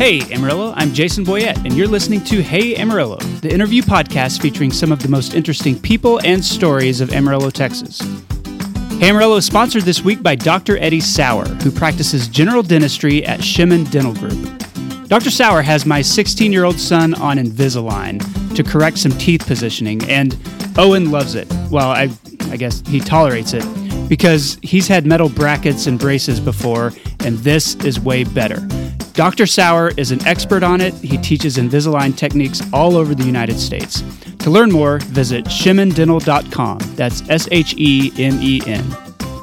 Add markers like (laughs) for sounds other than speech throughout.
Hey, Amarillo, I'm Jason Boyett, and you're listening to Hey Amarillo, the interview podcast featuring some of the most interesting people and stories of Amarillo, Texas. Hey Amarillo is sponsored this week by Dr. Eddie Sauer, who practices general dentistry at Shemen Dental Group. Dr. Sauer has my 16 year old son on Invisalign to correct some teeth positioning, and Owen loves it. Well, I, I guess he tolerates it because he's had metal brackets and braces before, and this is way better. Dr. Sauer is an expert on it. He teaches Invisalign techniques all over the United States. To learn more, visit shemendental.com. That's S H E M E N.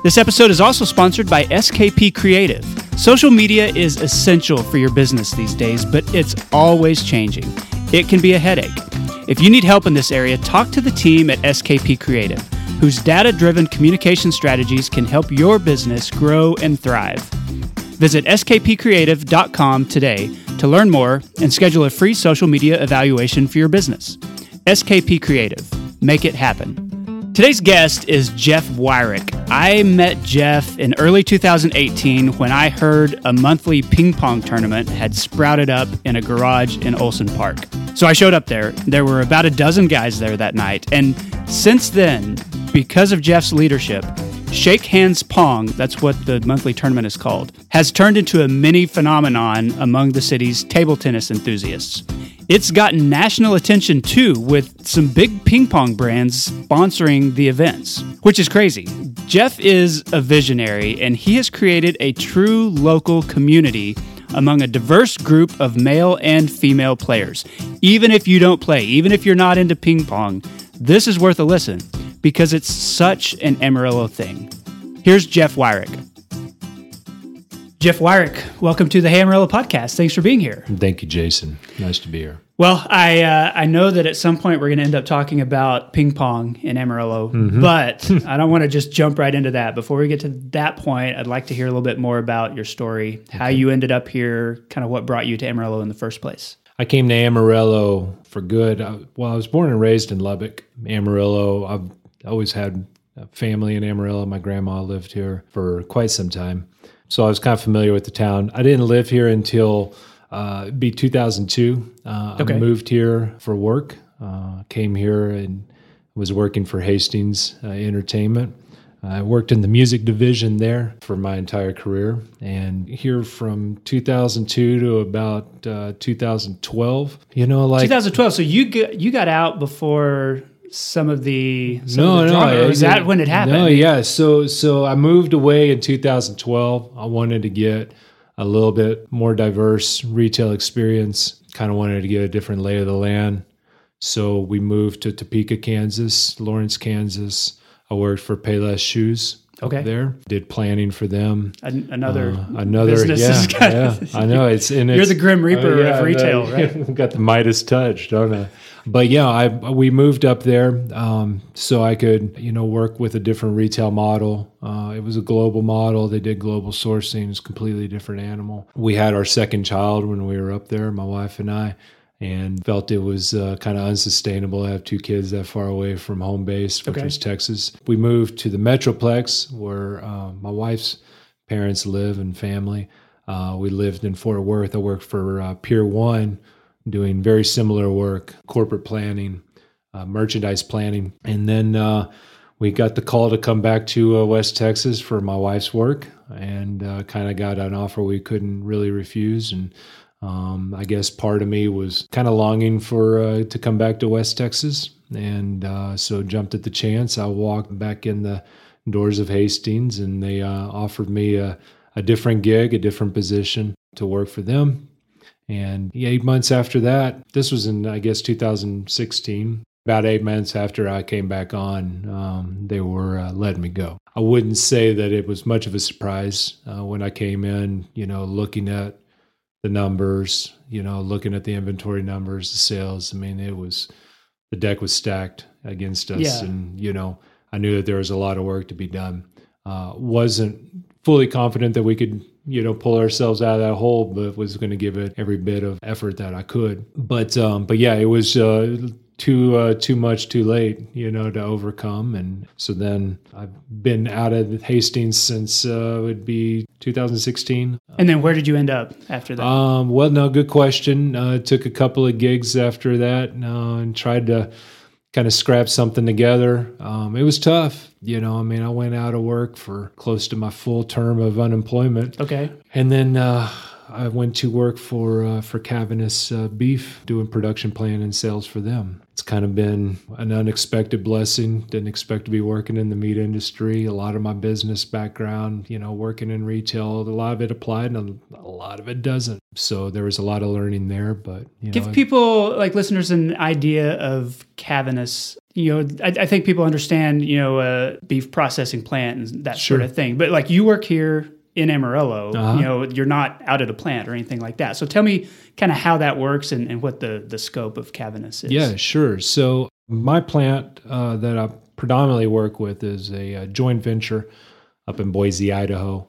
This episode is also sponsored by SKP Creative. Social media is essential for your business these days, but it's always changing. It can be a headache. If you need help in this area, talk to the team at SKP Creative, whose data driven communication strategies can help your business grow and thrive. Visit skpcreative.com today to learn more and schedule a free social media evaluation for your business. SKP Creative. Make it happen. Today's guest is Jeff Wyrick. I met Jeff in early 2018 when I heard a monthly ping pong tournament had sprouted up in a garage in Olsen Park. So I showed up there. There were about a dozen guys there that night. And since then, because of Jeff's leadership, Shake Hands Pong, that's what the monthly tournament is called, has turned into a mini phenomenon among the city's table tennis enthusiasts. It's gotten national attention too, with some big ping pong brands sponsoring the events, which is crazy. Jeff is a visionary, and he has created a true local community among a diverse group of male and female players. Even if you don't play, even if you're not into ping pong, this is worth a listen because it's such an Amarillo thing. Here's Jeff Wyrick. Jeff Wyrick, welcome to the Hey Amarillo podcast. Thanks for being here. Thank you, Jason. Nice to be here. Well, I uh, I know that at some point we're going to end up talking about ping pong in Amarillo, mm-hmm. but (laughs) I don't want to just jump right into that. Before we get to that point, I'd like to hear a little bit more about your story, okay. how you ended up here, kind of what brought you to Amarillo in the first place. I came to Amarillo for good. I, well, I was born and raised in Lubbock, Amarillo. I've always had family in Amarillo. My grandma lived here for quite some time. So I was kind of familiar with the town. I didn't live here until uh, be 2002. Uh, okay. I moved here for work. Uh, came here and was working for Hastings uh, Entertainment. I worked in the music division there for my entire career, and here from 2002 to about uh, 2012. You know, like 2012. So you got, you got out before some of the some no of the no is that when it happened? No, yeah. So so I moved away in 2012. I wanted to get a little bit more diverse retail experience. Kind of wanted to get a different lay of the land. So we moved to Topeka, Kansas, Lawrence, Kansas. I worked for Payless Shoes. Okay. There did planning for them. An- another uh, another yeah, yeah. (laughs) I know it's and you're the grim reaper uh, yeah, of retail, the, (laughs) right? got the Midas touch, don't I? but yeah, I we moved up there um, so I could you know work with a different retail model. Uh, it was a global model. They did global sourcing. It's a completely different animal. We had our second child when we were up there, my wife and I, and felt it was uh, kind of unsustainable to have two kids that far away from home base, which okay. was Texas. We moved to the Metroplex where uh, my wife's parents live and family. Uh, we lived in Fort Worth. I worked for uh, Pier One doing very similar work, corporate planning, uh, merchandise planning. And then uh, we got the call to come back to uh, West Texas for my wife's work and uh, kind of got an offer we couldn't really refuse. And um, I guess part of me was kind of longing for uh, to come back to West Texas. And uh, so jumped at the chance. I walked back in the doors of Hastings and they offered me a, a different gig, a different position to work for them and eight months after that, this was in, I guess, 2016, about eight months after I came back on, um, they were uh, letting me go. I wouldn't say that it was much of a surprise uh, when I came in, you know, looking at the numbers, you know, looking at the inventory numbers, the sales. I mean, it was, the deck was stacked against us. Yeah. And, you know, I knew that there was a lot of work to be done. Uh, wasn't fully confident that we could you know pull ourselves out of that hole but was going to give it every bit of effort that i could but um but yeah it was uh too uh, too much too late you know to overcome. And so then i've been out of hastings since uh, it would be 2016 and then where did you end up after that? Um, well no good question. Uh, took a couple of gigs after that uh, and tried to kind of scrap something together. Um, it was tough you know i mean i went out of work for close to my full term of unemployment. Okay. And then uh, I went to work for uh, for Caviness uh, Beef, doing production plan and sales for them. It's kind of been an unexpected blessing. Didn't expect to be working in the meat industry. A lot of my business background, you know, working in retail, a lot of it applied and a, lot of it doesn't. So there was a lot of learning there. But you give know, people like listeners an idea of Caviness you know, I, I, think people understand, you know, a uh, beef processing plant and that sure. sort of thing. But like you work here in Amarillo. Uh-huh. You know, you're not out at a plant or anything like that. So tell me kind of how that works and, and what the, the scope of Caviness is. Yeah, sure. So my plant uh, that I predominantly work with is a, a, joint venture up in Boise, Idaho.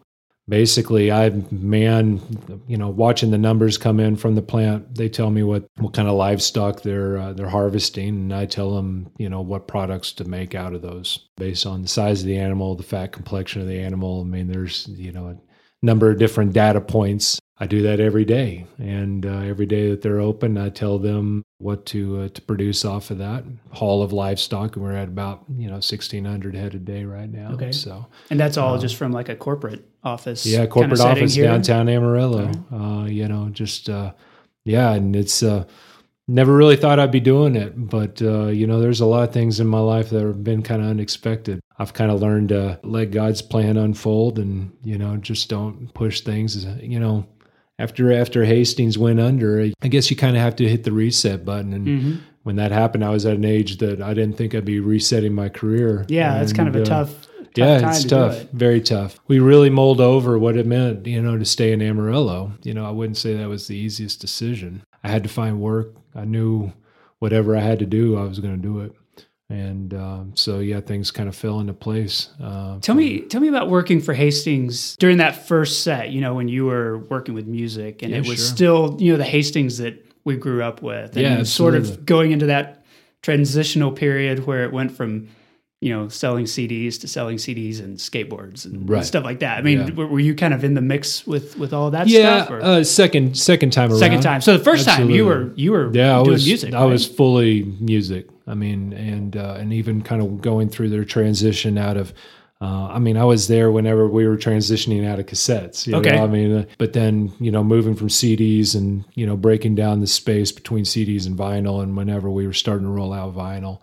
Basically, I man, you know, watching the numbers come in from the plant. They tell me what, what kind of livestock they're uh, they're harvesting, and I tell them, you know, what products to make out of those based on the size of the animal, the fat complexion of the animal. I mean, there's you know number of different data points I do that every day, and uh, every day that they're open, I tell them what to uh, to produce off of that haul of livestock. And we're at about you know sixteen hundred head a day right now. Okay, so and that's all uh, just from like a corporate office. Yeah, corporate kind of office downtown Amarillo. Uh, you know, just uh, yeah, and it's uh, never really thought I'd be doing it, but you know, there's a lot of things in my life that have been kind of unexpected. I've kind of learned to let God's plan unfold, and you know, just don't push things. You know after after Hastings went under, I guess you kind of have to hit the reset button. And mm-hmm. when that happened, I was at an age that I didn't think I'd be resetting my career. Yeah, and, it's kind of a uh, tough. tough yeah, it's to tough, it. very tough. We really mulled over what it meant, you know, to stay in Amarillo. You know, I wouldn't say that was the easiest decision. I had to find work. I knew whatever I had to do, I was going to do it and um, so yeah, things kind of fell into place. Uh, tell me, tell me about working for Hastings during that first set. You know, when you were working with music, and yeah, it was sure. still you know the Hastings that we grew up with, and yeah, sort of going into that transitional period where it went from you know selling CDs to selling CDs and skateboards and right. stuff like that. I mean, yeah. were, you kind of in the mix with with all that yeah, stuff? Yeah, uh, second second time around. Second time. So the first Absolutely. time you were you were yeah, I was, music. I was fully music. I mean, and uh, and even kind of going through their transition out of. Uh, I mean, I was there whenever we were transitioning out of cassettes. okay. Know? I mean, but then you know, moving from CDs and you know, breaking down the space between CDs and vinyl, and whenever we were starting to roll out vinyl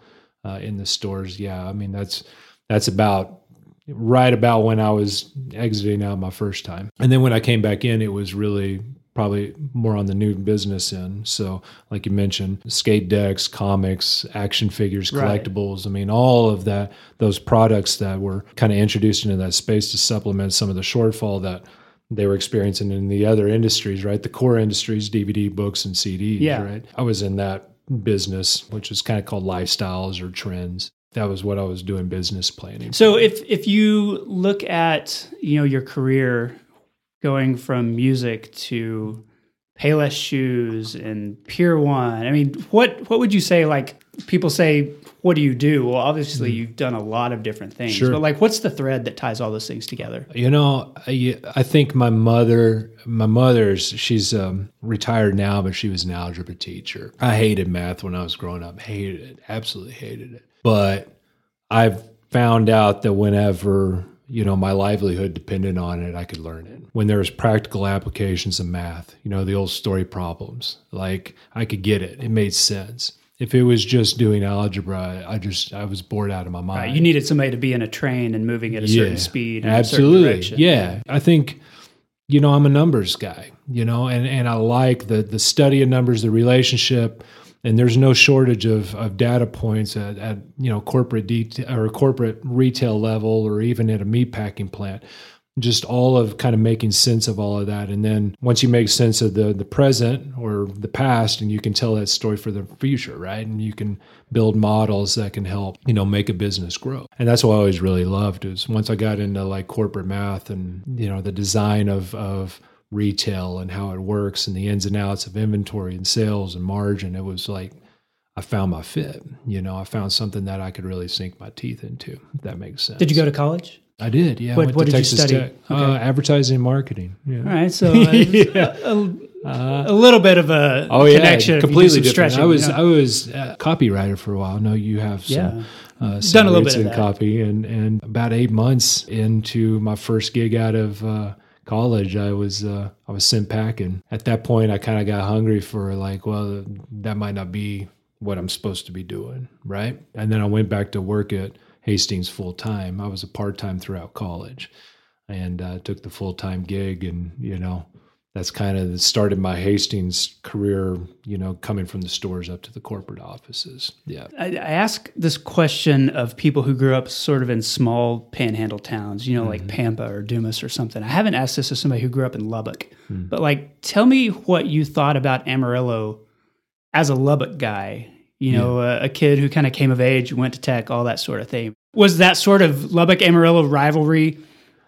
uh, in the stores, yeah. I mean, that's that's about right about when I was exiting out my first time. And then when I came back in, it was really probably more on the new business end. So, like you mentioned, skate decks, comics, action figures, collectibles. Right. I mean, all of that, those products that were kind of introduced into that space to supplement some of the shortfall that they were experiencing in the other industries, right? The core industries, DVD, books, and CDs, yeah. right? I was in that business, which is kind of called lifestyles or trends that was what I was doing business planning. So if if you look at you know your career going from music to Payless shoes and Pier One. I mean, what what would you say? Like people say, what do you do? Well, obviously mm you've done a lot of different things. Sure. But like, what's the thread that ties all those things together? You know, I, I think my mother, my mother's, she's um, retired now, but she was an algebra teacher. I hated math when I was growing up. Hated it. Absolutely hated it. But I've found out that whenever you know my livelihood depended on it i could learn it when there was practical applications of math you know the old story problems like i could get it it made sense if it was just doing algebra i just i was bored out of my mind. right. you needed somebody to be in a train and moving at a yeah, certain speed absolutely yeah i think you know i'm a numbers guy you know and and i like the the study of numbers the relationship and there's no shortage of, of data points at, at you know corporate detail or corporate retail level or even at a meat packing plant just all of kind of making sense of all of that and then once you make sense of the the present or the past and you can tell that story for the future right and you can build models that can help you know make a business grow and that's what i always really loved is once i got into like corporate math and you know the design of of retail and how it works and the ins and outs of inventory and sales and margin. It was like I found my fit. You know, I found something that I could really sink my teeth into. If that makes sense. Did you go to college? I did. Yeah. I What- went what to did you study? Tech. Okay. Uh, advertising and marketing. Yeah. All right, so (laughs) uh, a, a little bit of a Oh connection. if you do completely different. stretching, I was yeah. I was a copywriter for a while. I know you have some, Yeah. uh, Done a little bit of in that. copy, and and about eight months into my first gig out of uh, college, I was uh, I was sent packing. At that point, I kind of got hungry for like, well, that might not be what I'm supposed to be doing, right? And then I went back to work at Hastings full time. I was a part time throughout college, and uh, took the full time gig, and you know that's kind of started my Hastings career, you know, coming from the stores up to the corporate offices. Yeah. I, I ask this question of people who grew up sort of in small panhandle towns, you know, Mm-hmm. like Pampa or Dumas or something. I haven't asked this of somebody who grew up in Lubbock, Hmm. but like, tell me what you thought about Amarillo as a Lubbock guy. You know, a, a kid who kind of came of age, went to tech, all that sort of thing. Was that sort of Lubbock Amarillo rivalry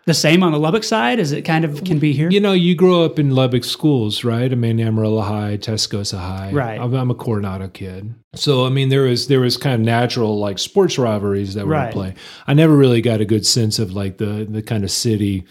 the same on the Lubbock side as it kind of can be here? You know, you grow up in Lubbock schools, right? I mean, Amarillo High, Tascosa High. Right. I'm, I'm a Coronado kid, so I mean, there was there was kind of natural like sports rivalries that were Right. in play. I never really got a good sense of like the the kind of city,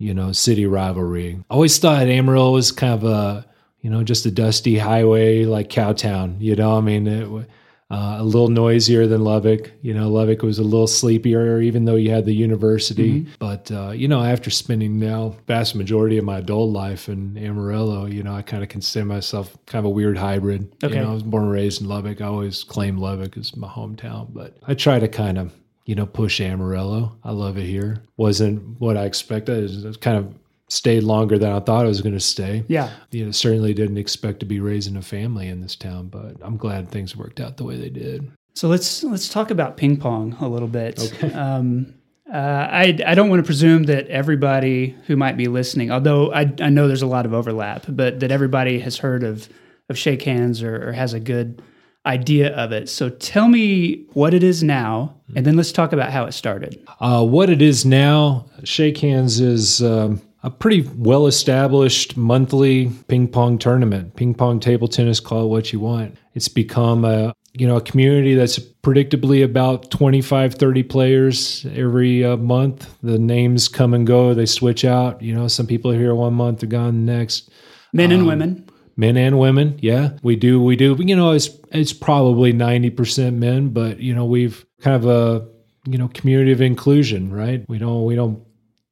you know, city rivalry. I always thought Amarillo was kind of a you know just a dusty highway like Cowtown. You know, I mean. It, uh, a little noisier than Lubbock. You know, Lubbock was a little sleepier, even though you had the university. But uh, you know, after spending now vast majority of my adult life in Amarillo, you know, I kind of consider myself kind of a weird hybrid. Okay. You know, I was born and raised in Lubbock. I always claim Lubbock as my hometown, but I try to kind of you know push Amarillo. I love it here. wasn't what I expected. It was- kind of stayed longer than I thought I was going to stay yeah. you know, certainly didn't expect to be raising a family in this town, but I'm glad things worked out the way they did. So let's let's talk about ping pong a little bit. Okay. (laughs) Um, uh, I I don't want to presume that everybody who might be listening, although I I know there's a lot of overlap, but that everybody has heard of of shake hands or, or has a good idea of it. So tell me what it is now, and then let's talk about how it started. Uh, what it is now, Shake Hands is um, a pretty well established monthly ping pong tournament. Ping pong, table tennis, call it what you want. It's become a you know a community that's predictably about 25 30 players every uh, month the names come and go they switch out you know some people are here one month they're gone the next Men Um, and women. men and women yeah we do we do you know it's it's probably 90% men but you know we've kind of a you know community of inclusion right we don't we don't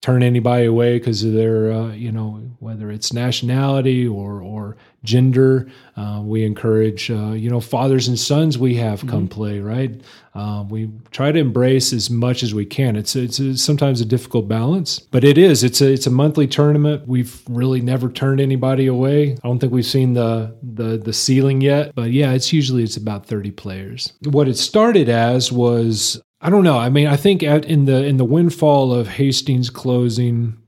turn anybody away because of their uh, you know whether it's nationality or or gender uh, we encourage uh, you know fathers and sons we have come play right? Uh, we try to embrace as much as we can. It's it's, it's sometimes a difficult balance but it is. It's a it's a monthly tournament. We've really never turned anybody away. I don't think we've seen the the the ceiling yet but yeah it's usually it's about 30 players. What it started as was I don't know. I mean, I think at, in the in the windfall of Hastings closing,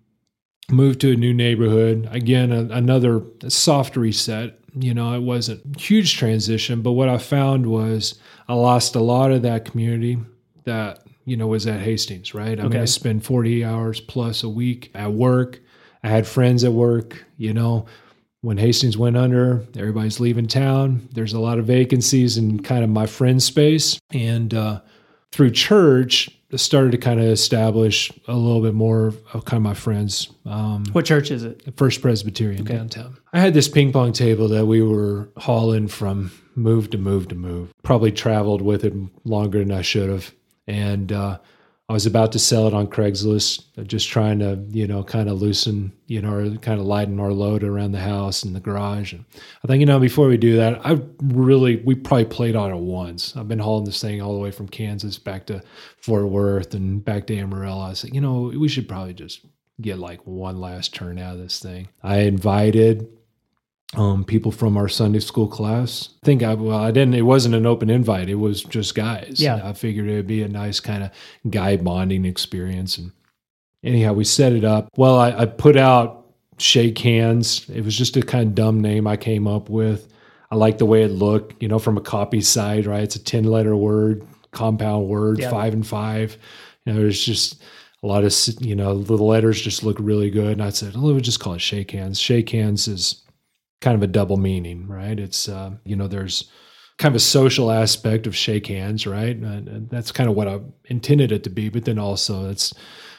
moved to a new neighborhood again, a, another soft reset. You know, it wasn't huge transition, but what I found was I lost a lot of that community that you know was at Hastings. Right. I mean, I spend forty hours plus a week at work. I had friends at work. You know, when Hastings went under, everybody's leaving town. There's a lot of vacancies in kind of my friend space. And uh, through church, I started to kind of establish a little bit more of kind of my friends. Um, What church is it? First Presbyterian downtown. I had this ping pong table that we were hauling from move to move to move. Probably traveled with it longer than I should have. And uh, I was about to sell it on Craigslist, just trying to, you know, kind of loosen, you know, or kind of lighten our load around the house and the garage. And I think, you know, before we do that, I really, we probably played on it once. I've been hauling this thing all the way from Kansas back to Fort Worth and back to Amarillo. I said, you know, we should probably just get like one last turn out of this thing. I invited um, people from our Sunday school class. I think I well, I didn't. It wasn't an open invite. It was just guys. Yeah. I figured it would be a nice kind of guy bonding experience. And anyhow, we set it up. Well, I, I put out shake hands. It was just a kind of dumb name I came up with. I like the way it looked. You know, from a copy side, right? It's a ten letter word, compound word, Yeah. five and five. You know, it's just a lot of you know the letters just look really good. And I said, well, we'll just call it shake hands. Shake hands is kind of a double meaning, right? It's uh, you know there's kind of a social aspect of shake hands, right? And that's kind of what I intended it to be. But then also, it's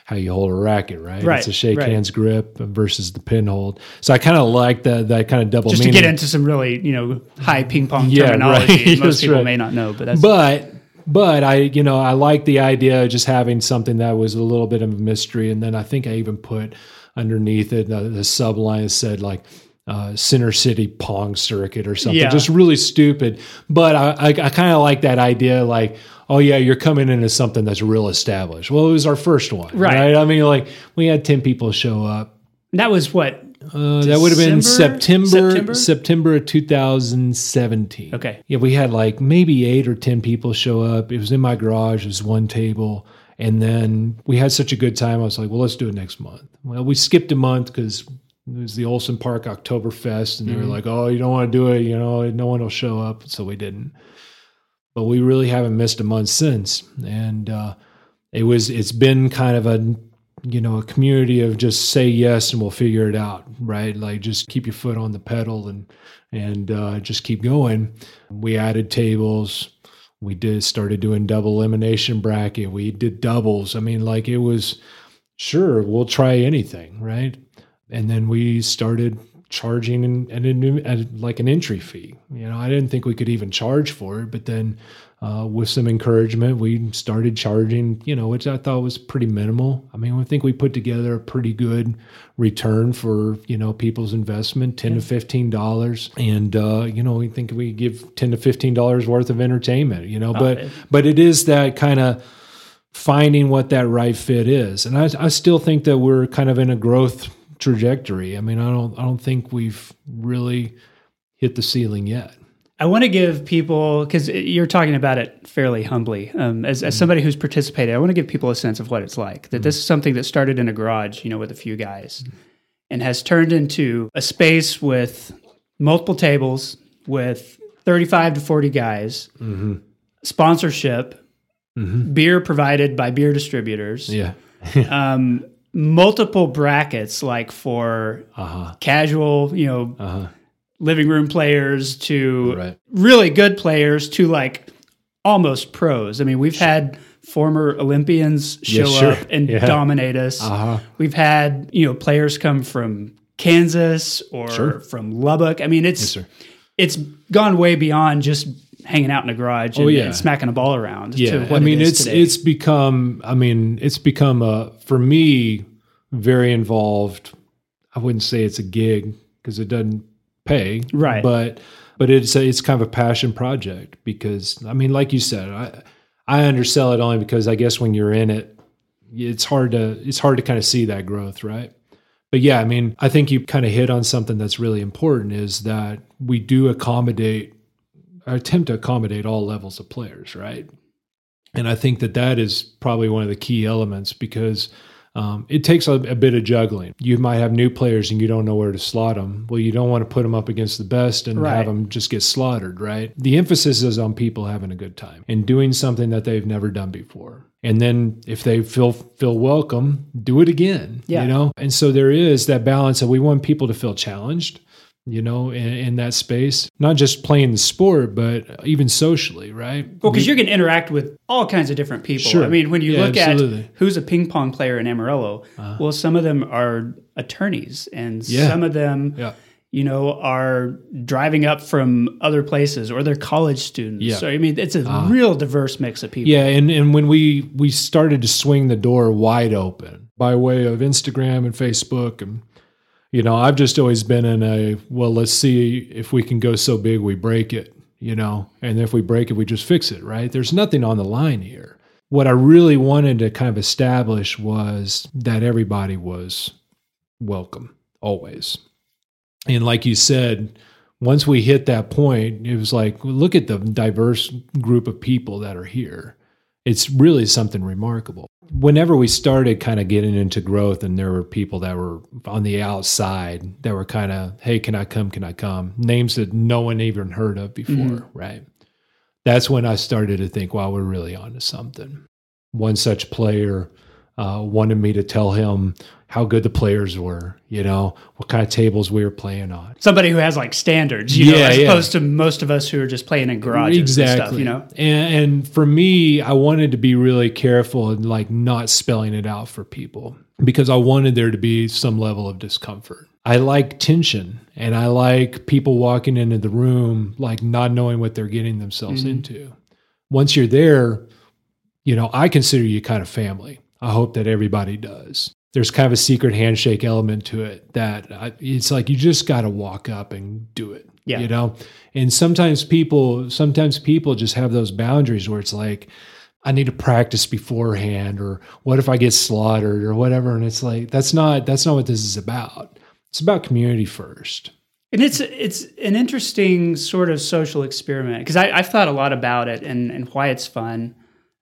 how you hold a racket, right? Right, It's a shake right. hands grip versus the pin hold. So I kind of like that that kind of double Just to get into some really, you know, high ping pong Yeah, terminology (laughs) right. most people may not know, but that's but but I you know I like the idea of just having something that was a little bit of a mystery, and then I think I even put underneath it the, the subline said like. Uh, Center City Pong Circuit or something, Yeah. just really stupid. But I, I, I kind of like that idea, like, oh yeah, you're coming into something that's real established. Well, it was our first one, Right. I mean, like we had ten people show up. that was what Uh, that would have been September, September? September of 2017. Okay. Yeah, we had like maybe eight or 10 people show up. It was in my garage, it was one table. And then we had such a good time. I was like, well, let's do it next month. Well, we skipped a month because it was the Olsen Park Oktoberfest. And they were like, oh, you don't want to do it. You know, no one will show up. So we didn't. But we really haven't missed a month since. And uh, it was, it's been kind of a, you know, a community of just say yes and we'll figure it out, right? Like just keep your foot on the pedal and, and uh, just keep going. We added tables. We did started doing double elimination bracket. We did doubles. I mean, like it was sure we'll try anything, right? And then we started charging an, an, an, like an entry fee. You know, I didn't think we could even charge for it, but then uh, with some encouragement, we started charging. You know, which I thought was pretty minimal. I mean, I think we put together a pretty good return for you know people's investment, ten to fifteen dollars, and uh, you know we think we give ten to fifteen dollars worth of entertainment. You know, but it- but it is that kind of finding what that right fit is. And I, I still think that we're kind of in a growth trajectory. I mean, I don't I don't think we've really hit the ceiling yet. I want to give people because you're talking about it fairly humbly. Um, as, Mm-hmm. as somebody who's participated, I want to give people a sense of what it's like. That this is something that started in a garage, you know, with a few guys, Mm-hmm. and has turned into a space with multiple tables, with 35 to 40 guys, Mm-hmm. sponsorship, beer provided by beer distributors, Yeah. (laughs) um, multiple brackets like for Uh-huh. casual, you know, Uh-huh. living room players to Right. really good players to like almost pros. I mean, we've had former Olympians show Yeah, sure. up and Yeah. dominate us. Uh-huh. We've had, you know, players come from Kansas or Sure. from Lubbock. I mean, it's Yes, it's gone way beyond just hanging out in a garage oh, and, Oh, yeah. and smacking a ball around. to Yeah. what I mean, it it's today. it's become I mean, it's become a for me very involved. I wouldn't say it's a gig because it doesn't pay. Right. But but it's a, it's kind of a passion project because I mean, like you said, I I undersell it only because I guess when you're in it, it's hard to it's hard to kind of see that growth, right? But yeah, I mean, I think you kind of hit on something that's really important is that we do accommodate or attempt to accommodate all levels of players, right? And I think that that is probably one of the key elements because um, it takes a, a bit of juggling. You might have new players and you don't know where to slot them. Well, you don't want to put them up against the best and Right. have them just get slaughtered, right? The emphasis is on people having a good time and doing something that they've never done before. And then if they feel feel welcome, do it again. Yeah. You know? And so there is that balance that we want people to feel challenged you know, in, in that space, not just playing the sport, but even socially, right? Well, because you can interact with all kinds of different people. Sure. I mean, when you Yeah, look absolutely. Uh-huh. at who's a ping pong player in Amarillo, well, some of them are attorneys, and Yeah. some of them, Yeah. you know, are driving up from other places or they're college students. Yeah. Uh-huh. So I mean, it's a real diverse mix of people. Yeah, and and when we we started to swing the door wide open by way of Instagram and Facebook and you know, I've just always been in a well, let's see if we can go so big we break it, you know, and if we break it, we just fix it, right? There's nothing on the line here. What I really wanted to kind of establish was that everybody was welcome always. And like you said, once we hit that point, it was like, look at the diverse group of people that are here. It's really something remarkable. Whenever we started kind of getting into growth, and there were people that were on the outside that were kind of, hey, can I come? Can I come? Names that no one even heard of before, right? That's when I started to think, wow, we're really onto something. One such player uh, wanted me to tell him how good the players were, you know, what kind of tables we were playing on. Somebody who has like standards, you know, as yeah. opposed to most of us who are just playing in garages exactly. and stuff, you know. And, and for me, I wanted to be really careful and like not spelling it out for people because I wanted there to be some level of discomfort. I like tension and I like people walking into the room like not knowing what they're getting themselves Mm-hmm. into. Once you're there, you know, I consider you kind of family. I hope that everybody does. There's kind of a secret handshake element to it that I, it's like you just got to walk up and do it. Yeah. You know, and sometimes people, sometimes people just have those boundaries where it's like, I need to practice beforehand, or what if I get slaughtered, or whatever. And it's like that's not that's not what this is about. It's about community first. And it's it's an interesting sort of social experiment because I've thought a lot about it and, and why it's fun.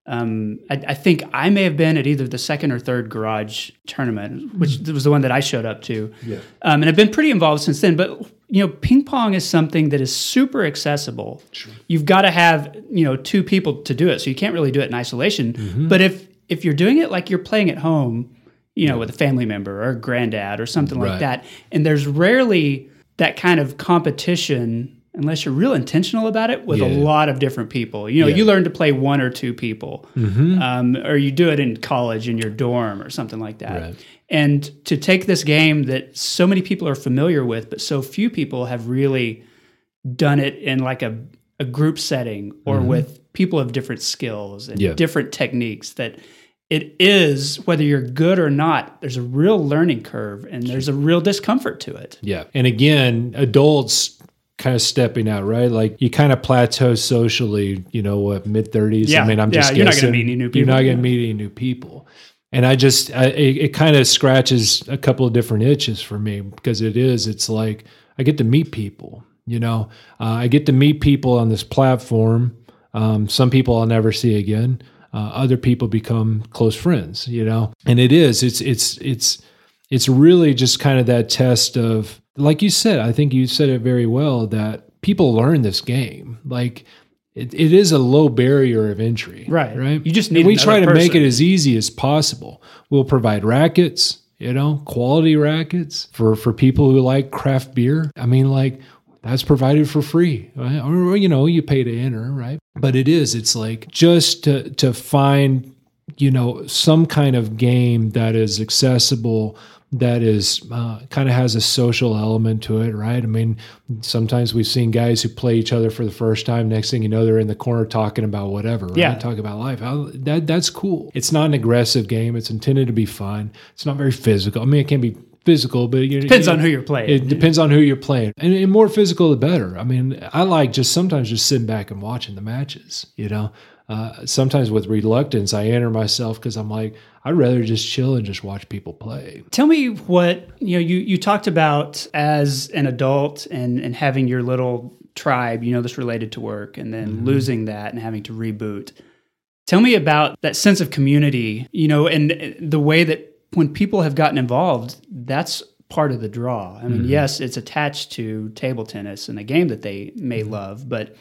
Um, I, I think I may have been at either the second or third garage tournament, which was the one that I showed up to. Yeah. Um, and I've been pretty involved since then. But you know, ping pong is something that is super accessible. You've got to have you know two people to do it, so you can't really do it in isolation. But if if you're doing it like you're playing at home, you know, with a family member or a granddad or something like that, and there's rarely that kind of competition unless you're real intentional about it with a lot of different people. You know, Yeah. Mm-hmm. you learn to play one or two people, um, or you do it in college in your dorm or something like that. Right. And to take this game that so many people are familiar with, but so few people have really done it in like a, a group setting or with people of different skills and Mm-hmm. Yeah. different techniques that it is whether you're good or not there's a real learning curve and there's a real discomfort to it Yeah. And again, adults kind of stepping out, right? Like you kind of plateau socially, you know, what, mid 30s? Yeah. I mean, I'm Yeah, just you're not gonna meet any new people. You're not going to meet any new people. And I just, I, it, it kind of scratches a couple of different itches for me because it is, it's like I get to meet people, you know, uh, I get to meet people on this platform. Um, some people I'll never see again. Uh, other people become close friends, you know, and it is, it's, it's, it's, it's really just kind of that test of like you said i think you said it very well that people learn this game. Like it, it is a low barrier of entry Right. right? You just And need we try to another make it as easy as possible. We'll provide rackets you know quality rackets for for people who like craft beer. I mean like that's provided for free right? or you know you pay to enter right? But it is it's like just to to find you know some kind of game that is accessible that is uh, kind of has a social element to it right? I mean sometimes we've seen guys who play each other for the first time next thing you know they're in the corner talking about whatever right? Yeah. talking about life. How, that that's cool. It's not an aggressive game. It's intended to be fun. It's not very physical. I mean it can be physical but you depends you- on who you're playing it depends on who you're playing. And, and more physical, the better. I mean, I like just sometimes just sitting back and watching the matches, you know. Uh, sometimes with reluctance, I enter myself because I'm like, I'd rather just chill and just watch people play. Tell me what you know. You you talked about as an adult and and having your little tribe. You know, this related to work, and then losing that and having to reboot. Tell me about that sense of community. You know, and the way that when people have gotten involved, that's part of the draw. I mean, mm-hmm. yes, it's attached to table tennis and a game that they may mm-hmm. love, but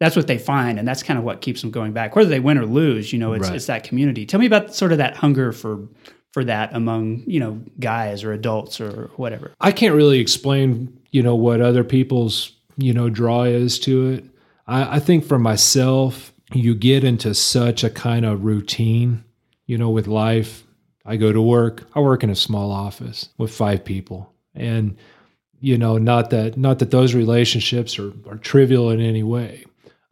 that's what they find, and that's kind of what keeps them going back. Whether they win or lose, you know, it's Right. it's that community. Tell me about sort of that hunger for for that among you know guys or adults or whatever. I can't really explain, you know, what other people's, you know, draw is to it. I, I think for myself, you get into such a kind of routine, you know, with life. I go to work. I work in a small office with five people. And, you know, not that not that those relationships are, are trivial in any way.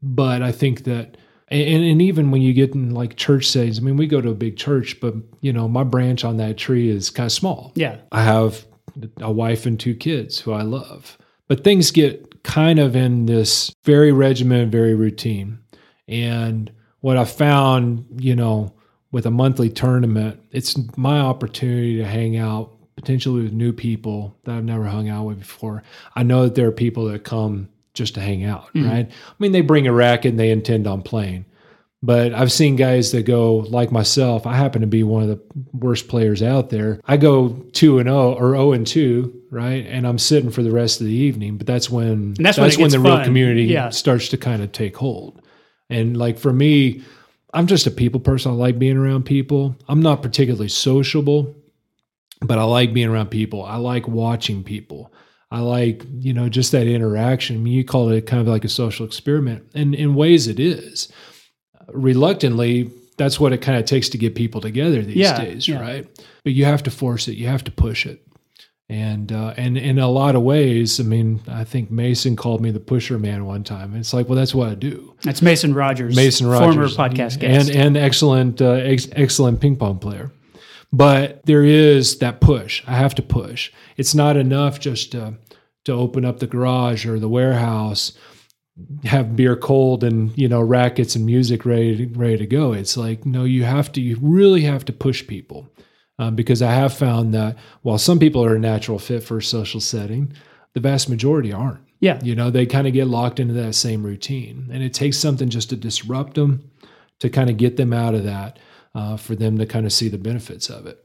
But I think that and, and even when you get in like church settings, I mean, we go to a big church, but you know, my branch on that tree is kind of small. Yeah, I have a wife and two kids who I love. But things get kind of in this very regimented, very routine. And what I found, you know, with a monthly tournament, it's my opportunity to hang out potentially with new people that I've never hung out with before. I know that there are people that come just to hang out, mm-hmm. right? I mean, they bring a racket and they intend on playing. But I've seen guys that go like myself. I happen to be one of the worst players out there. I go two and zero or zero and two, right? And I'm sitting for the rest of the evening. But that's when And that's when when the real community Yeah. starts to kind of take hold. And like for me, I'm just a people person. I like being around people. I'm not particularly sociable, but I like being around people. I like watching people. I like, you know, just that interaction. I mean, you call it kind of like a social experiment, and in ways it is. Reluctantly, that's what it kind of takes to get people together these Yeah, days, yeah. right? But you have to force it. You have to push it. And uh, and in a lot of ways, I mean, I think Mason called me the pusher man one time. It's like, well, that's what I do. That's Mason Rogers, Mason Rogers, former podcast guest. and and excellent uh, ex- excellent ping pong player. But there is that push. I have to push. It's not enough just to to open up the garage or the warehouse, have beer cold and you know rackets and music ready ready to go. It's like no, you have to. You really have to push people. Um, because I have found that while some people are a natural fit for a social setting, the vast majority aren't. yeah, You know, they kind of get locked into that same routine, and it takes something just to disrupt them, to kind of get them out of that, uh, for them to kind of see the benefits of it.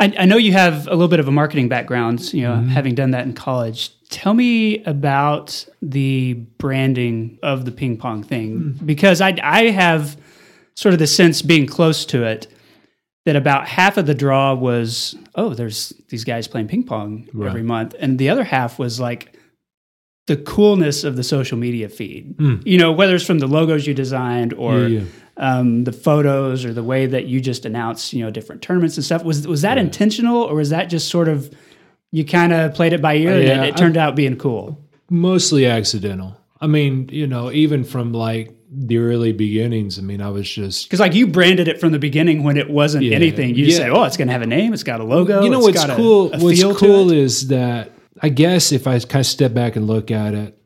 I, I know you have a little bit of a marketing background, you know, Mm-hmm. having done that in college. Tell me about the branding of the ping pong thing, Hmm. because I, I have sort of the sense being close to it that about half of the draw was, oh, there's these guys playing ping pong every month. And the other half was like the coolness of the social media feed, you know, whether it's from the logos you designed or. Yeah, yeah. um, the photos or the way that you just announce, you know, different tournaments and stuff. Was was that intentional or was that just sort of you kind of played it by ear and Yeah, it, it turned out being cool? Mostly accidental. I mean, you know, even from like the early beginnings. I mean, I was just Because like you branded it from the beginning when it wasn't Yeah. anything. You just Yeah. say, "Oh, it's going to have a name. It's got a logo. you know it's what's got a- cool a what's feel cool is that i guess if i kind of step back and look at it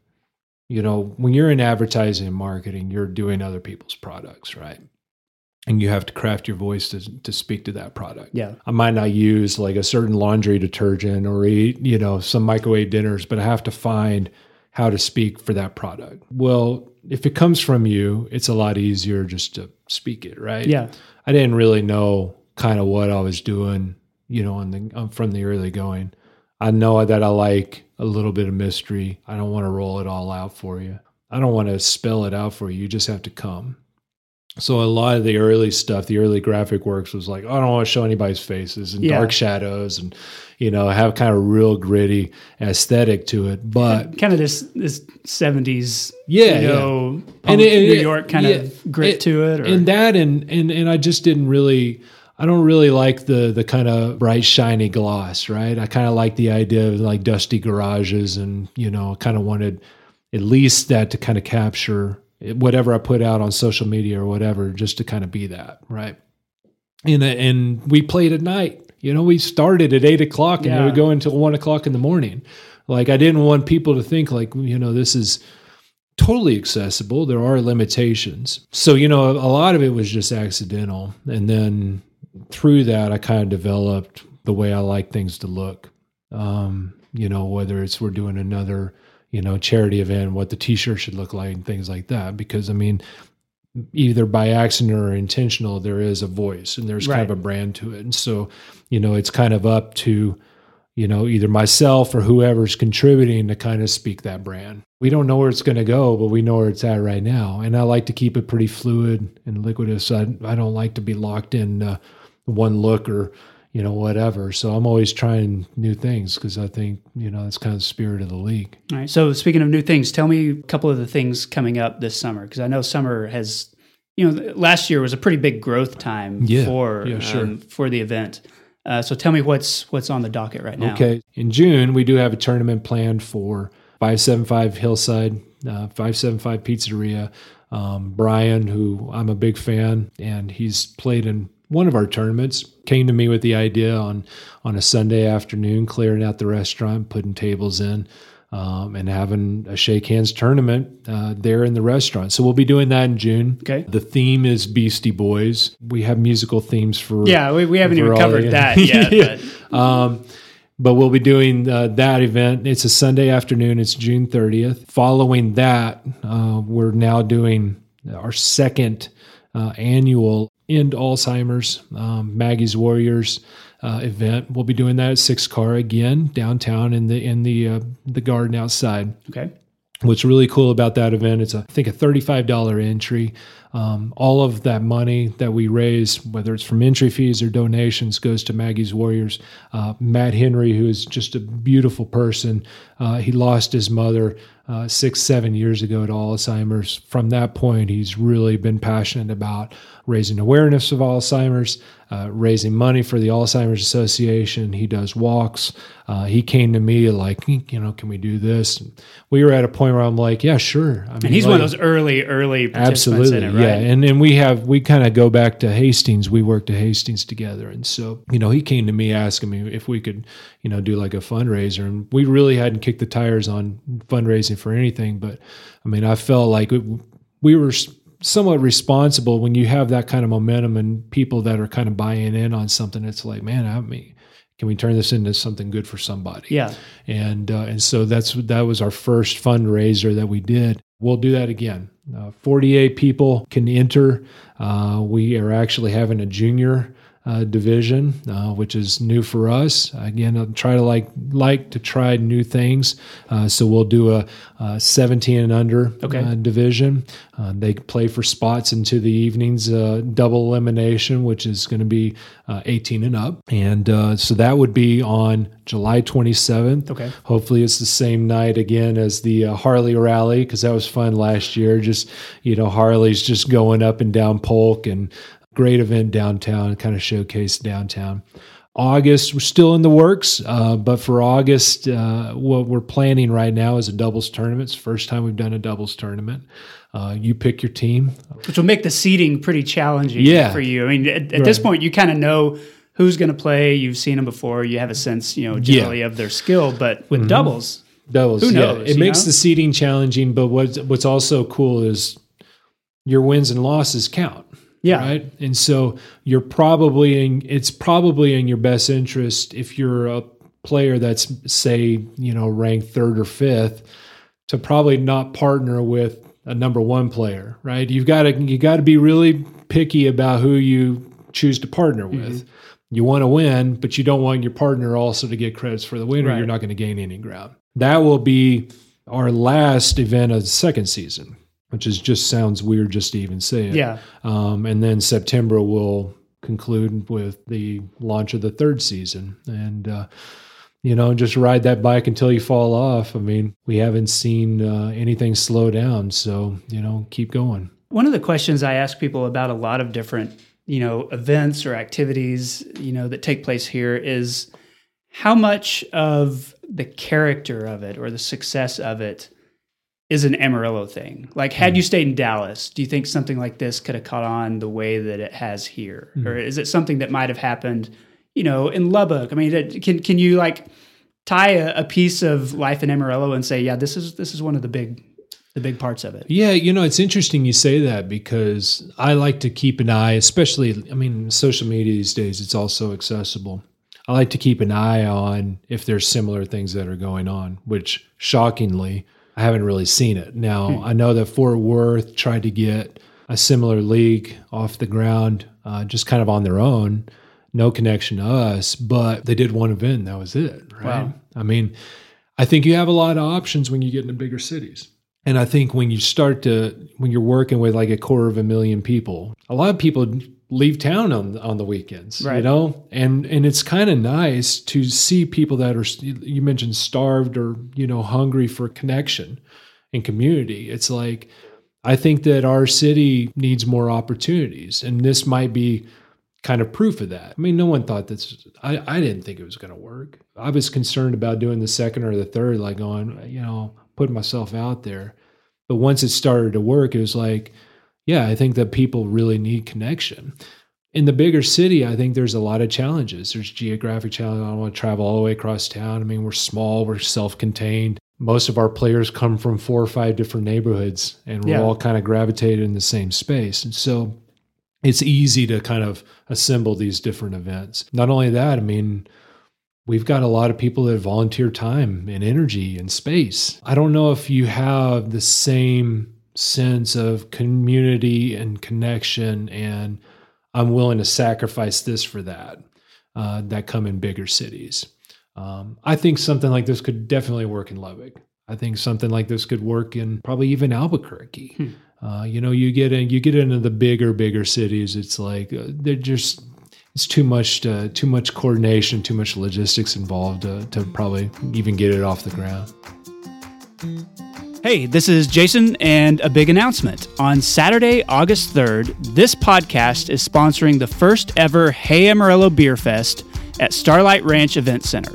you know when you're in advertising and marketing you're doing other people's products right and you have to craft your voice to, to speak to that product Yeah. i might not use like a certain laundry detergent or eat you know some microwave dinners but i have to find how to speak for that product well if it comes from you it's a lot easier just to speak it right Yeah. I didn't really know kind of what I was doing, you know, in the um, from the early going. I know that I like a little bit of mystery. I don't want to roll it all out for you. I don't want to spell it out for you. You just have to come. So a lot of the early stuff, the early graphic works was like, oh, I don't want to show anybody's faces and Yeah. dark shadows and you know, have kind of real gritty aesthetic to it. But Kind of this this seventies, Yeah, you yeah. know, punk it- New it- York kind yeah, of grit it- to it. Or, and that and and and I just didn't really I don't really like the the kind of bright shiny gloss, right? I kind of like the idea of like dusty garages and you know, kind of wanted at least that to kind of capture whatever I put out on social media or whatever just to kind of be that, right? And and we played at night. You know, we started at eight o'clock and Yeah. it would go until one o'clock in the morning. Like I didn't want people to think like, you know, this is totally accessible. There are limitations. So, you know, a lot of it was just accidental. And then through that, I kind of developed the way I like things to look. Um, you know, whether it's we're doing another, you know, charity event, what the t shirt should look like, and things like that. Because, I mean, either by accident or intentional, there is a voice and there's kind of a brand to it. And so, you know, it's kind of up to, you know, either myself or whoever's contributing to kind of speak that brand. We don't know where it's going to go, but we know where it's at right now. And I like to keep it pretty fluid and liquidous. I, I don't like to be locked in uh, one look or, you know, whatever. So I'm always trying new things because I think, you know, that's kind of the spirit of the league. All right. So speaking of new things, tell me a couple of the things coming up this summer because I know summer has, you know, last year was a pretty big growth time Yeah. for Yeah, sure. um, for the event. Uh, so tell me what's what's on the docket right now. Okay. In June, we do have a tournament planned for 575 Hillside, uh, 575 Pizzeria. Um, Brian, who I'm a big fan, and he's played in one of our tournaments, came to me with the idea on on a Sunday afternoon, clearing out the restaurant, putting tables in, um, and having a shake hands tournament uh, there in the restaurant. So we'll be doing that in June. Okay. The theme is Beastie Boys. We have musical themes for Yeah, we, we haven't even covered that (laughs) yet. Yeah. But um, but we'll be doing uh, that event. It's a Sunday afternoon. It's June 30th. Following that, uh, we're now doing our second uh, annual End Alzheimer's um, Maggie's Warriors uh, event. We'll be doing that at Six Car again downtown in the in the uh, the garden outside. okay. What's really cool about that event, it's a, I think a $35 entry. Um, all of that money that we raise, whether it's from entry fees or donations, goes to Maggie's Warriors. Uh, Matt Henry, who is just a beautiful person, uh, he lost his mother uh, six, seven years ago to Alzheimer's. From that point, he's really been passionate about raising awareness of Alzheimer's, uh, raising money for the Alzheimer's Association. He does walks. Uh, he came to me like, you know, can we do this? And we were at a point where I'm like, yeah, sure. I mean, and he's like, one of those early, early absolutely, it, right? yeah. And and we have we kind of go back to Hastings. We worked at Hastings together, and so you know, he came to me asking me if we could, you know, do like a fundraiser, and we really hadn't kicked the tires on fundraising for anything, but I mean, I felt like we were somewhat responsible when you have that kind of momentum and people that are kind of buying in on something. It's like, man, I mean, can we turn this into something good for somebody? Yeah. And uh, and so that's that was our first fundraiser that we did. We'll do that again. Uh, 48 people can enter. Uh, we are actually having a junior uh, division, uh, which is new for us. Again, I'll try to like like to try new things. Uh, so we'll do a, a 17 and under okay. Uh, division. Uh, they play for spots into the evenings, uh, double elimination, which is going to be 18 and up. And so that would be on July 27th. Okay. Hopefully, it's the same night again as the Harley Rally because that was fun last year. Just you know, Harley's just going up and down Polk and great event downtown, kind of showcase downtown. August, we're still in the works, uh, but for August, uh, what we're planning right now is a doubles tournament. It's the first time we've done a doubles tournament. Uh, you pick your team, which will make the seating pretty challenging yeah. for you. I mean, at, at right. this point, you kind of know who's going to play. You've seen them before. You have a sense, you know, generally yeah. of their skill. But with mm-hmm. doubles, doubles, who knows? Yeah. It makes know? the seating challenging. But what's what's also cool is your wins and losses count. Yeah. Right. And so you're probably in, it's probably in your best interest if you're a player that's, say, you know, ranked third or fifth, to probably not partner with a number one player, right? You've got to, you got to be really picky about who you choose to partner with. Mm-hmm. You want to win, but you don't want your partner also to get credits for the win, or right. you're not going to gain any ground. That will be our last event of the second season which is just sounds weird just to even say it. Yeah. Um, and then September will conclude with the launch of the third season, and uh, you know, just ride that bike until you fall off. I mean, we haven't seen uh, anything slow down, so you know, keep going. One of the questions I ask people about a lot of different, you know, events or activities, you know, that take place here is how much of the character of it or the success of it is an Amarillo thing. Like, had mm. you stayed in Dallas, do you think something like this could have caught on the way that it has here, mm. or is it something that might have happened, you know, in Lubbock? I mean, can can you like tie a, a, piece of life in Amarillo and say, yeah, this is this is one of the big the big parts of it? Yeah, you know, it's interesting you say that because I like to keep an eye, especially, I mean, social media these days, it's all so accessible. I like to keep an eye on if there's similar things that are going on, which shockingly I haven't really seen it. Now, hmm. I know that Fort Worth tried to get a similar league off the ground, uh, just kind of on their own, no connection to us, but they did one event. That was it, right? Wow. I mean, I think you have a lot of options when you get into bigger cities. And I think when you start to, when you're working with like a quarter of a million people, a lot of people leave town on on the weekends right. you know? And and it's kind of nice to see people that are you mentioned starved or you know hungry for connection and community. It's like i think that our city needs more opportunities and this might be kind of proof of that. I mean no one thought this i, I didn't think it was going to work. I was concerned about doing the second or the third like going you know putting myself out there. But once it started to work it was like yeah, I think that people really need connection. In the bigger city, I think there's a lot of challenges. There's geographic challenges. I don't want to travel all the way across town. I mean, we're small, we're self contained. Most of our players come from four or five different neighborhoods, and we're yeah. all kind of gravitated in the same space. And so it's easy to kind of assemble these different events. Not only that, I mean, we've got a lot of people that volunteer time and energy and space. I don't know if you have the same sense of community and connection and i'm willing to sacrifice this for that uh, that come in bigger cities um, i think something like this could definitely work in lubbock i think something like this could work in probably even albuquerque hmm. Uh, you know, you get in, you get into the bigger, bigger cities. It's like uh, they're just it's too much, uh, too much coordination, too much logistics involved to, to probably even get it off the ground. Hey, this is Jason, and a big announcement. On Saturday, August 3rd, this podcast is sponsoring the first ever Hey Amarillo Beer Fest at Starlight Ranch Event Center.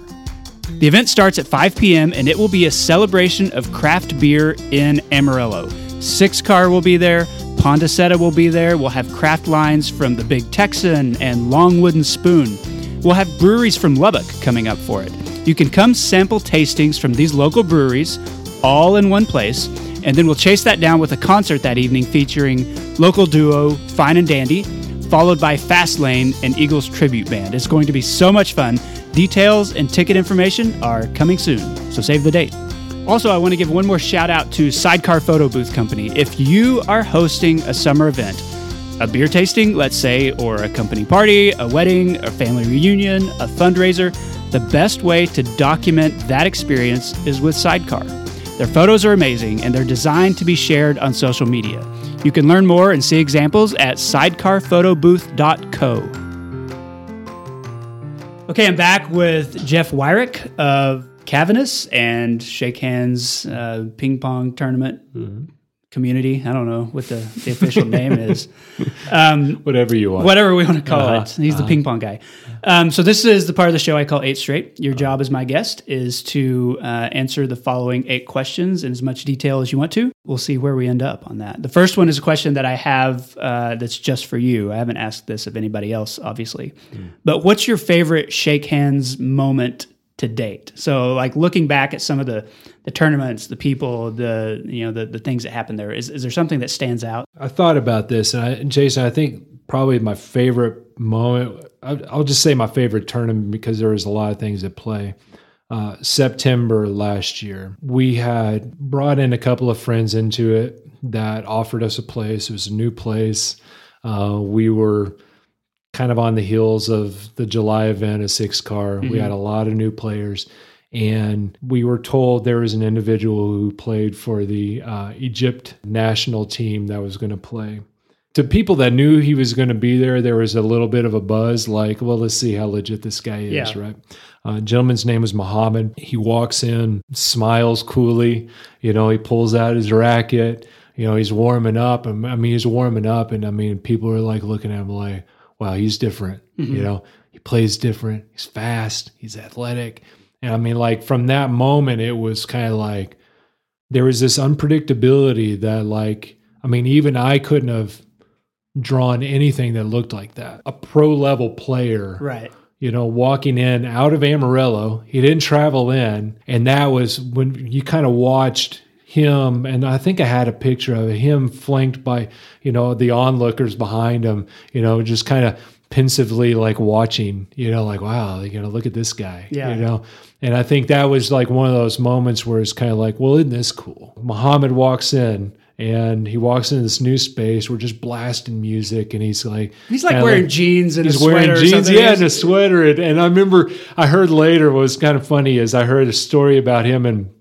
The event starts at 5 p.m., and it will be a celebration of craft beer in Amarillo. Six Car will be there, Pondaseta will be there, we'll have craft lines from the Big Texan and Long Wooden Spoon. We'll have breweries from Lubbock coming up for it. You can come sample tastings from these local breweries all in one place. And then we'll chase that down with a concert that evening featuring local duo Fine and Dandy, followed by Fastlane and Eagles Tribute Band. It's going to be so much fun. Details and ticket information are coming soon, so save the date. Also, I want to give one more shout out to Sidecar Photo Booth Company. If you are hosting a summer event, a beer tasting, let's say, or a company party, a wedding, a family reunion, a fundraiser, the best way to document that experience is with Sidecar. Their photos are amazing and they're designed to be shared on social media. You can learn more and see examples at sidecarphotobooth.co. Okay, I'm back with Jeff Wyrick of Caviness and Shake Hands uh, Ping Pong Tournament. Mm-hmm community. I don't know what the, the official name (laughs) is. Um, whatever you want. Whatever we want to call uh-huh. it. He's uh-huh. the ping pong guy. Um, so this is the part of the show I call Eight Straight. Your job as my guest is to uh, answer the following eight questions in as much detail as you want to. We'll see where we end up on that. The first one is a question that I have uh, that's just for you. I haven't asked this of anybody else, obviously. Mm. But what's your favorite shake hands moment to date. So like looking back at some of the the tournaments, the people, the you know the the things that happened there, is is there something that stands out? I thought about this, and, I, Jason, I think probably my favorite moment. I'll just say my favorite tournament because there was a lot of things at play. Uh, September last year, we had brought in a couple of friends into it that offered us a place. It was a new place. Uh, we were kind of on the heels of the July event, a six car. Mm-hmm. We had a lot of new players. And we were told there was an individual who played for the uh, Egypt national team that was going to play. To people that knew he was going to be there, there was a little bit of a buzz like, well, let's see how legit this guy is, yeah. right? Uh, gentleman's name was Muhammad. He walks in, smiles coolly. You know, he pulls out his racket. You know, he's warming up. I mean, he's warming up. And I mean, people are like looking at him like, wow, he's different. Mm-hmm. You know, he plays different. He's fast. He's athletic. And I mean, like from that moment, it was kind of like there was this unpredictability that, like, I mean, even I couldn't have drawn anything that looked like that. A pro level player, right? You know, walking in out of Amarillo, he didn't travel in, and that was when you kind of watched him and I think I had a picture of him flanked by, you know, the onlookers behind him, you know, just kind of pensively like watching, you know, like, wow, you know, look at this guy, yeah. you know. And I think that was like one of those moments where it's kind of like, well, isn't this cool? Muhammad walks in and he walks into this new space. We're just blasting music, and he's like, he's like wearing like, jeans and he's wearing jeans, yeah, and a sweater. And, and I remember I heard later what was kind of funny is I heard a story about him and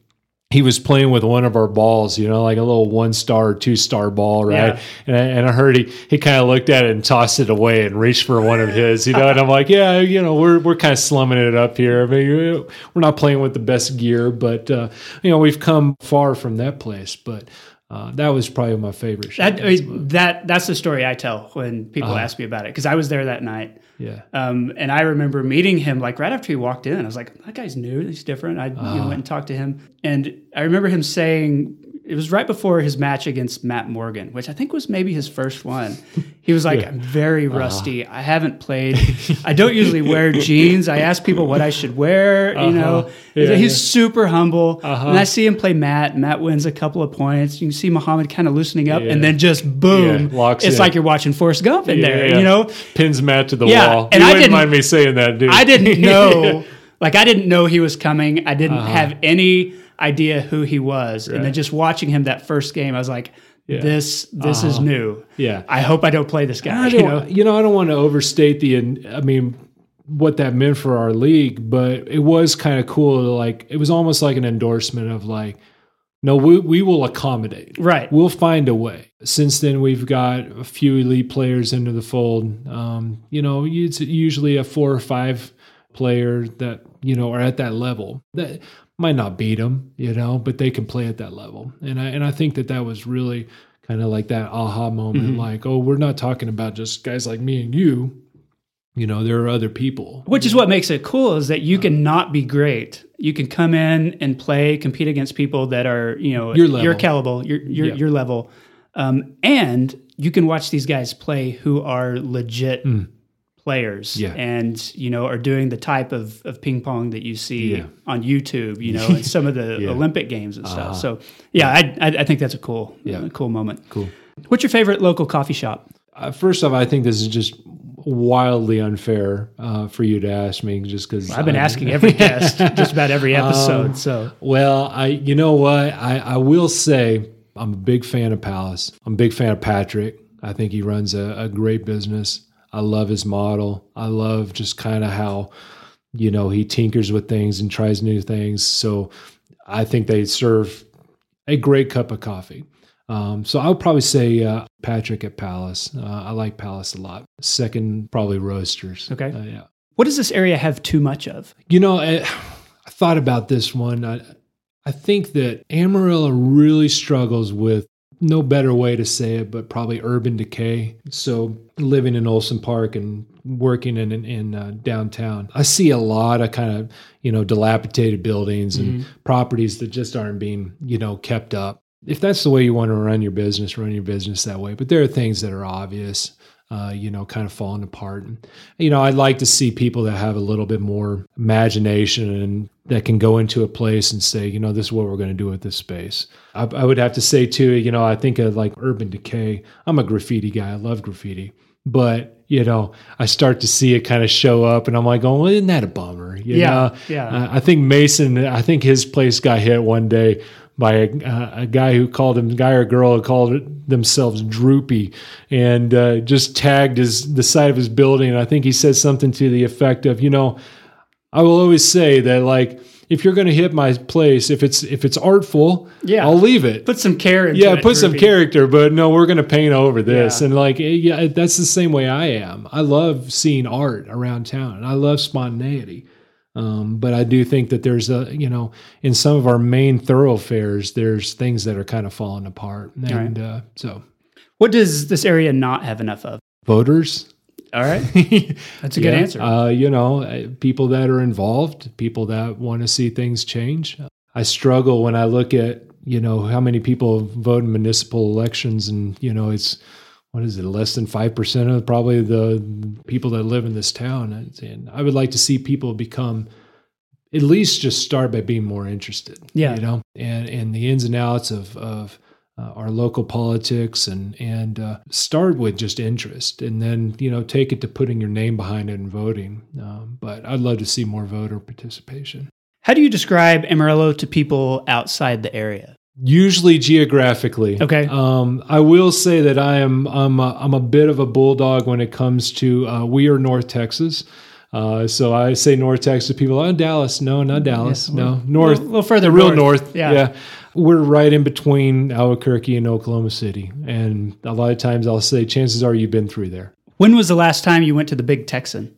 he was playing with one of our balls, you know, like a little one star or two star ball, right? Yeah. And, I, and I heard he, he kind of looked at it and tossed it away and reached for one of his, you know. and I'm like, yeah, you know, we're we're kind of slumming it up here. I mean, we're not playing with the best gear, but uh, you know, we've come far from that place. But uh, that was probably my favorite. That, I mean, that that's the story I tell when people uh-huh. ask me about it because I was there that night. Yeah. Um, and I remember meeting him like right after he walked in. I was like, that guy's new. He's different. I uh-huh. you know, went and talked to him, and I remember him saying it was right before his match against Matt Morgan, which I think was maybe his first one. He was like, (laughs) yeah. I'm very uh-huh. rusty. Uh-huh. I haven't played. I don't usually wear (laughs) jeans. I ask people what I should wear. Uh-huh. You know, yeah, he's yeah. super humble. Uh-huh. And I see him play Matt. Matt wins a couple of points. You can see Muhammad kind of loosening up, and then just boom, it's in. like you're watching Forrest Gump in there. You know, pins Matt to the wall. And you I didn't mind me saying that, dude. I didn't (laughs) know. like I didn't know he was coming. I didn't uh-huh. have any idea who he was. Right. And then just watching him that first game, I was like, yeah. this this uh, is uh-huh. new. Yeah. I hope I don't play this guy. You know? you know, I don't want to overstate the I mean what that meant for our league, but it was kind of cool like it was almost like an endorsement of like No, we, we will accommodate. Right. We'll find a way. Since then, we've got a few elite players into the fold. Um, you know, it's usually a four or five player that you know are at that level that might not beat them, you know, but they can play at that level. And I and I think that that was really kind of like that aha moment, Mm-hmm. like, oh, we're not talking about just guys like me and you. You know, there are other people. Which is what makes it cool is that you can not be great. You can come in and play, compete against people that are, you know, Your level. your caliber, your your, Yeah. your level, um, and you can watch these guys play who are legit players. Yeah. and you know are doing the type of, of ping pong that you see Yeah. on YouTube, you know, and some of the (laughs) Yeah. Olympic games and stuff. So yeah, I, I I think that's a cool, Yeah. a cool moment. Cool. What's your favorite local coffee shop? Uh, first off, I think this is just wildly unfair uh, for you to ask me, just because I've been asking (laughs) every guest just about every Um, episode. so Well, I you know what I I will say I'm a big fan of Palace. I'm a big fan of Patrick. I think he runs a, a great business. I love his model. I love just kind of how you know he tinkers with things and tries new things. So I think they serve a great cup of coffee. Um, so I would probably say uh, Patrick at Palace. Uh, I like Palace a lot. Second, probably Roasters. Okay. Uh, yeah. what does this area have too much of? You know, I, I thought about this one. I, I think that Amarillo really struggles with no better way to say it, but probably urban decay. So living in Olsen Park and working in in, in uh, downtown, I see a lot of kind of you know dilapidated buildings and properties that just aren't being you know kept up. If that's the way you want to run your business, run your business that way. But there are things that are obvious uh, you know, kind of falling apart. And, you know, I'd like to see people that have a little bit more imagination and that can go into a place and say, you know, this is what we're going to do with this space. I, I would have to say too, you know, I think of like urban decay. I'm a graffiti guy. I love graffiti, but you know, I start to see it kind of show up, and I'm like, oh, well, isn't that a bummer? You Yeah, know? yeah. Uh, I think Mason. I think his place got hit one day by a, uh, a guy who called him guy or girl who called it themselves droopy and uh, just tagged his the side of his building. And i think he said something to the effect of you know i will always say that like if you're going to hit my place if it's if it's artful Yeah. i'll leave it. Put some care into yeah put some character but no we're going to paint over this. Yeah. and like eh, yeah that's the same way i am. I love seeing art around town and i love spontaneity um, but I do think that there's a, you know, in some of our main thoroughfares, there's things that are kind of falling apart. And uh, so What does this area not have enough of? voters, All right. (laughs) That's a good answer. Uh, you know, people that are involved, people that want to see things change. I struggle when I look at, you know, how many people vote in municipal elections and, you know, it's, what is it, less than 5% of probably the people that live in this town. And I would like to see people become, at least just start by being more interested. Yeah. You know, and, and the ins and outs of, of, uh, our local politics and and uh, start with just interest and then you know take it to putting your name behind it and voting um, but i'd love to see more voter participation How do you describe Amarillo to people outside the area? Usually geographically Okay. um, i will say that i am i'm a, I'm a bit of a bulldog when it comes to uh, we are north texas uh, so I say North Texas. People, oh Dallas, no, not Dallas, Yeah, no, North, a little further real north. north. Yeah. yeah, we're right in between Albuquerque and Oklahoma City, and a lot of times I'll say, chances are you've been through there. When was the last time you went to the Big Texan?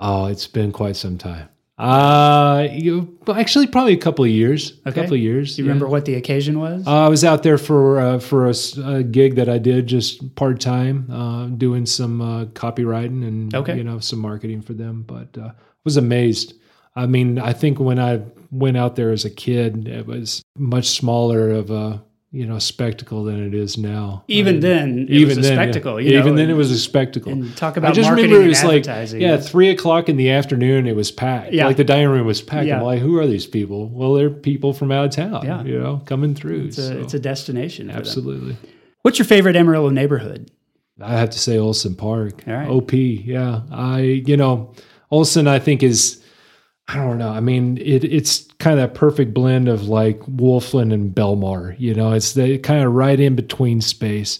Oh, it's been quite some time. Uh, you actually probably a couple of years. A couple of years. Do you remember what the occasion was? Uh, I was out there for uh, for a, a gig that I did just part time, uh, doing some uh, copywriting and Okay. you know some marketing for them. But uh, was amazed. I mean, I think when I went out there as a kid, it was much smaller of a you know spectacle than it is now. even then, it even was a then, yeah. spectacle. You even know, then, it was a spectacle. And talk I about just marketing remember it and was like advertising. yeah, three o'clock in the afternoon. It was packed. Yeah. like the dining room was packed. Yeah. I'm like, who are these people? Well, they're people from out of town. Yeah. you know, coming through. it's, a, so, it's a destination. for them. absolutely. What's your favorite Amarillo neighborhood? I have to say Olsen Park. All right. OP. Yeah, I you know Olsen. I think is I don't know. I mean, it, it's kind of a perfect blend of like Wolflin and Belmar. You know, it's the kind of right in between space.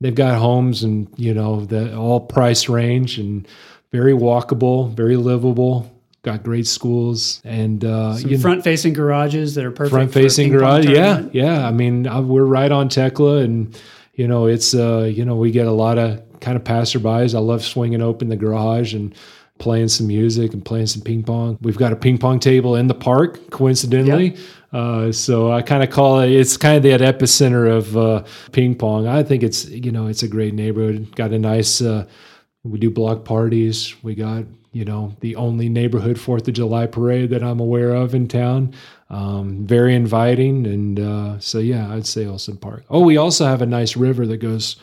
They've got homes and you know the all price range and very walkable, very livable. got great schools, and uh, front facing garages that are perfect. front facing garage. Yeah, yeah. I mean, uh, we're right on Teckla, and you know, it's uh, you know, we get a lot of kind of passerbys. I love swinging open the garage and playing some music and playing some ping pong. We've got a ping pong table in the park, coincidentally. Uh, so I kind of call it. It's kind of that epicenter of uh, ping pong. I think it's you know it's a great neighborhood. Got a nice. Uh, we do block parties. We got you know the only neighborhood Fourth of July parade that I'm aware of in town. Um, very inviting, and uh, so yeah, I'd say Olsen Park. Oh, we also have a nice river that goes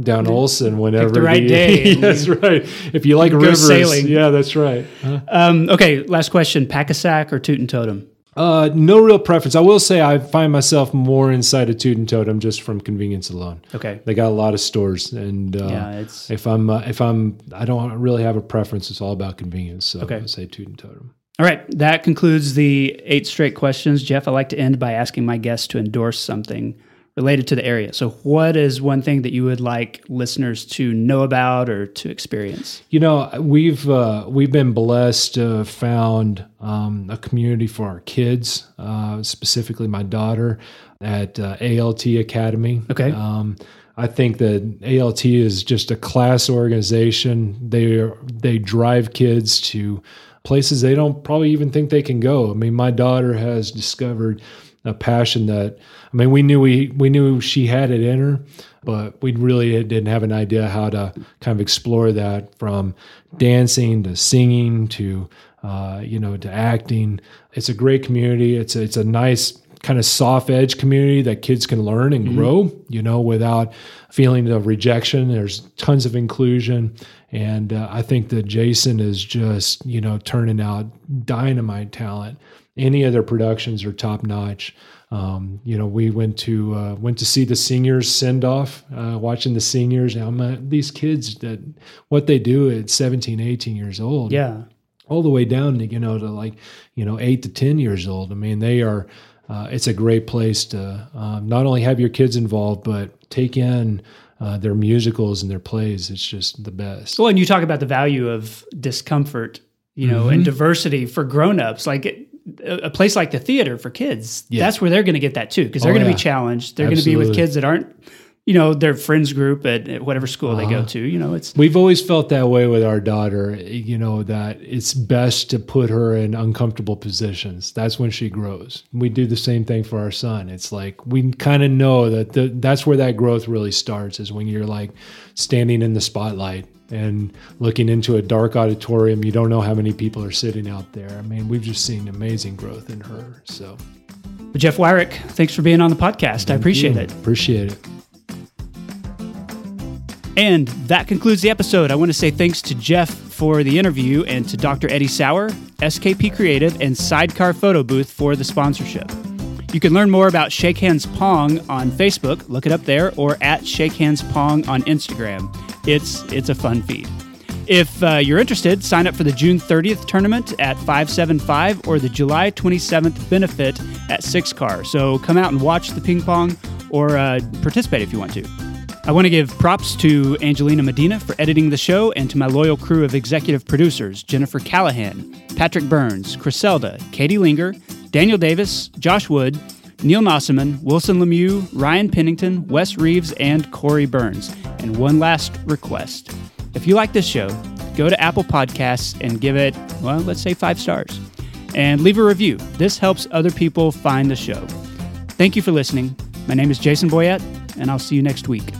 down Olsen whenever the right (laughs) day that's right. If you like rivers, sailing. yeah, that's right. Huh? Um, okay, last question: Pak-A-Sak or Toot'n Totum? Uh, no real preference. I will say I find myself more inside of Toot'n Totum just from convenience alone. Okay. They got a lot of stores, and uh, Yeah, it's if I'm uh, if I'm I don't really have a preference. It's all about convenience. So Okay. I say Toot'n Totum. all right. That concludes the eight straight questions. Jeff, I like to end by asking my guests to endorse something related to the area. So, what is one thing that you would like listeners to know about or to experience? You know, we've uh, we've been blessed to have found um, a community for our kids, uh, specifically my daughter at uh, ALT Academy. Okay. Um, I think that ALT is just a class organization. They they drive kids to places they don't probably even think they can go. I mean, my daughter has discovered a passion that I mean, we knew we we knew she had it in her, but we really didn't have an idea how to kind of explore that from dancing to singing to uh, you know to acting. It's a great community. It's a, it's a nice kind of soft edge community that kids can learn and grow, you know, without feeling of rejection. There's tons of inclusion. And uh, I think that Jason is just, you know, turning out dynamite talent. Any of their productions are top notch. Um, you know, we went to uh, went to see the seniors send off, uh, watching the seniors. Now, these kids that what they do at 17, 18 years old, Yeah. all the way down to you know to like you know eight to ten years old. I mean, they are. Uh, it's a great place to um, not only have your kids involved, but take in uh, their musicals and their plays. It's just the best. Well, and you talk about the value of discomfort, you know, Mm-hmm. and diversity for grown-ups. Like it, a place like the theater for kids, Yeah. that's where they're going to get that too, because they're Oh, going to yeah. be challenged. They're going to be with kids that aren't, you know, their friends group at, at whatever school they Uh-huh. go to. You know, it's We've always felt that way with our daughter, you know, that it's best to put her in uncomfortable positions. That's when she grows. We do the same thing for our son. It's like we kind of know that the, that's where that growth really starts is when you're like standing in the spotlight and looking into a dark auditorium. You don't know how many people are sitting out there. I mean, we've just seen amazing growth in her. So But Jeff Wyrick, thanks for being on the podcast. I appreciate it. appreciate it. And that concludes the episode. I want to say thanks to Jeff for the interview and to Dr. Eddie Sauer, SKP Creative, and Sidecar Photo Booth for the sponsorship. You can learn more about Shake Hands Pong on Facebook, look it up there, or at Shake Hands Pong on Instagram. It's it's a fun feed. If uh, you're interested, sign up for the June 30th tournament at 575 or the July 27th benefit at Six Car. So come out and watch the ping pong or uh, participate if you want to. I want to give props to Angelina Medina for editing the show and to my loyal crew of executive producers Jennifer Callahan, Patrick Burns, Criselda, Katie Linger, Daniel Davis, Josh Wood, Neil Nossaman, Wilson Lemieux, Ryan Pennington, Wes Reeves, and Corey Burns. And one last request. If you like this show, go to Apple Podcasts and give it, well, let's say five stars. And leave a review. This helps other people find the show. Thank you for listening. My name is Jason Boyett, and I'll see you next week.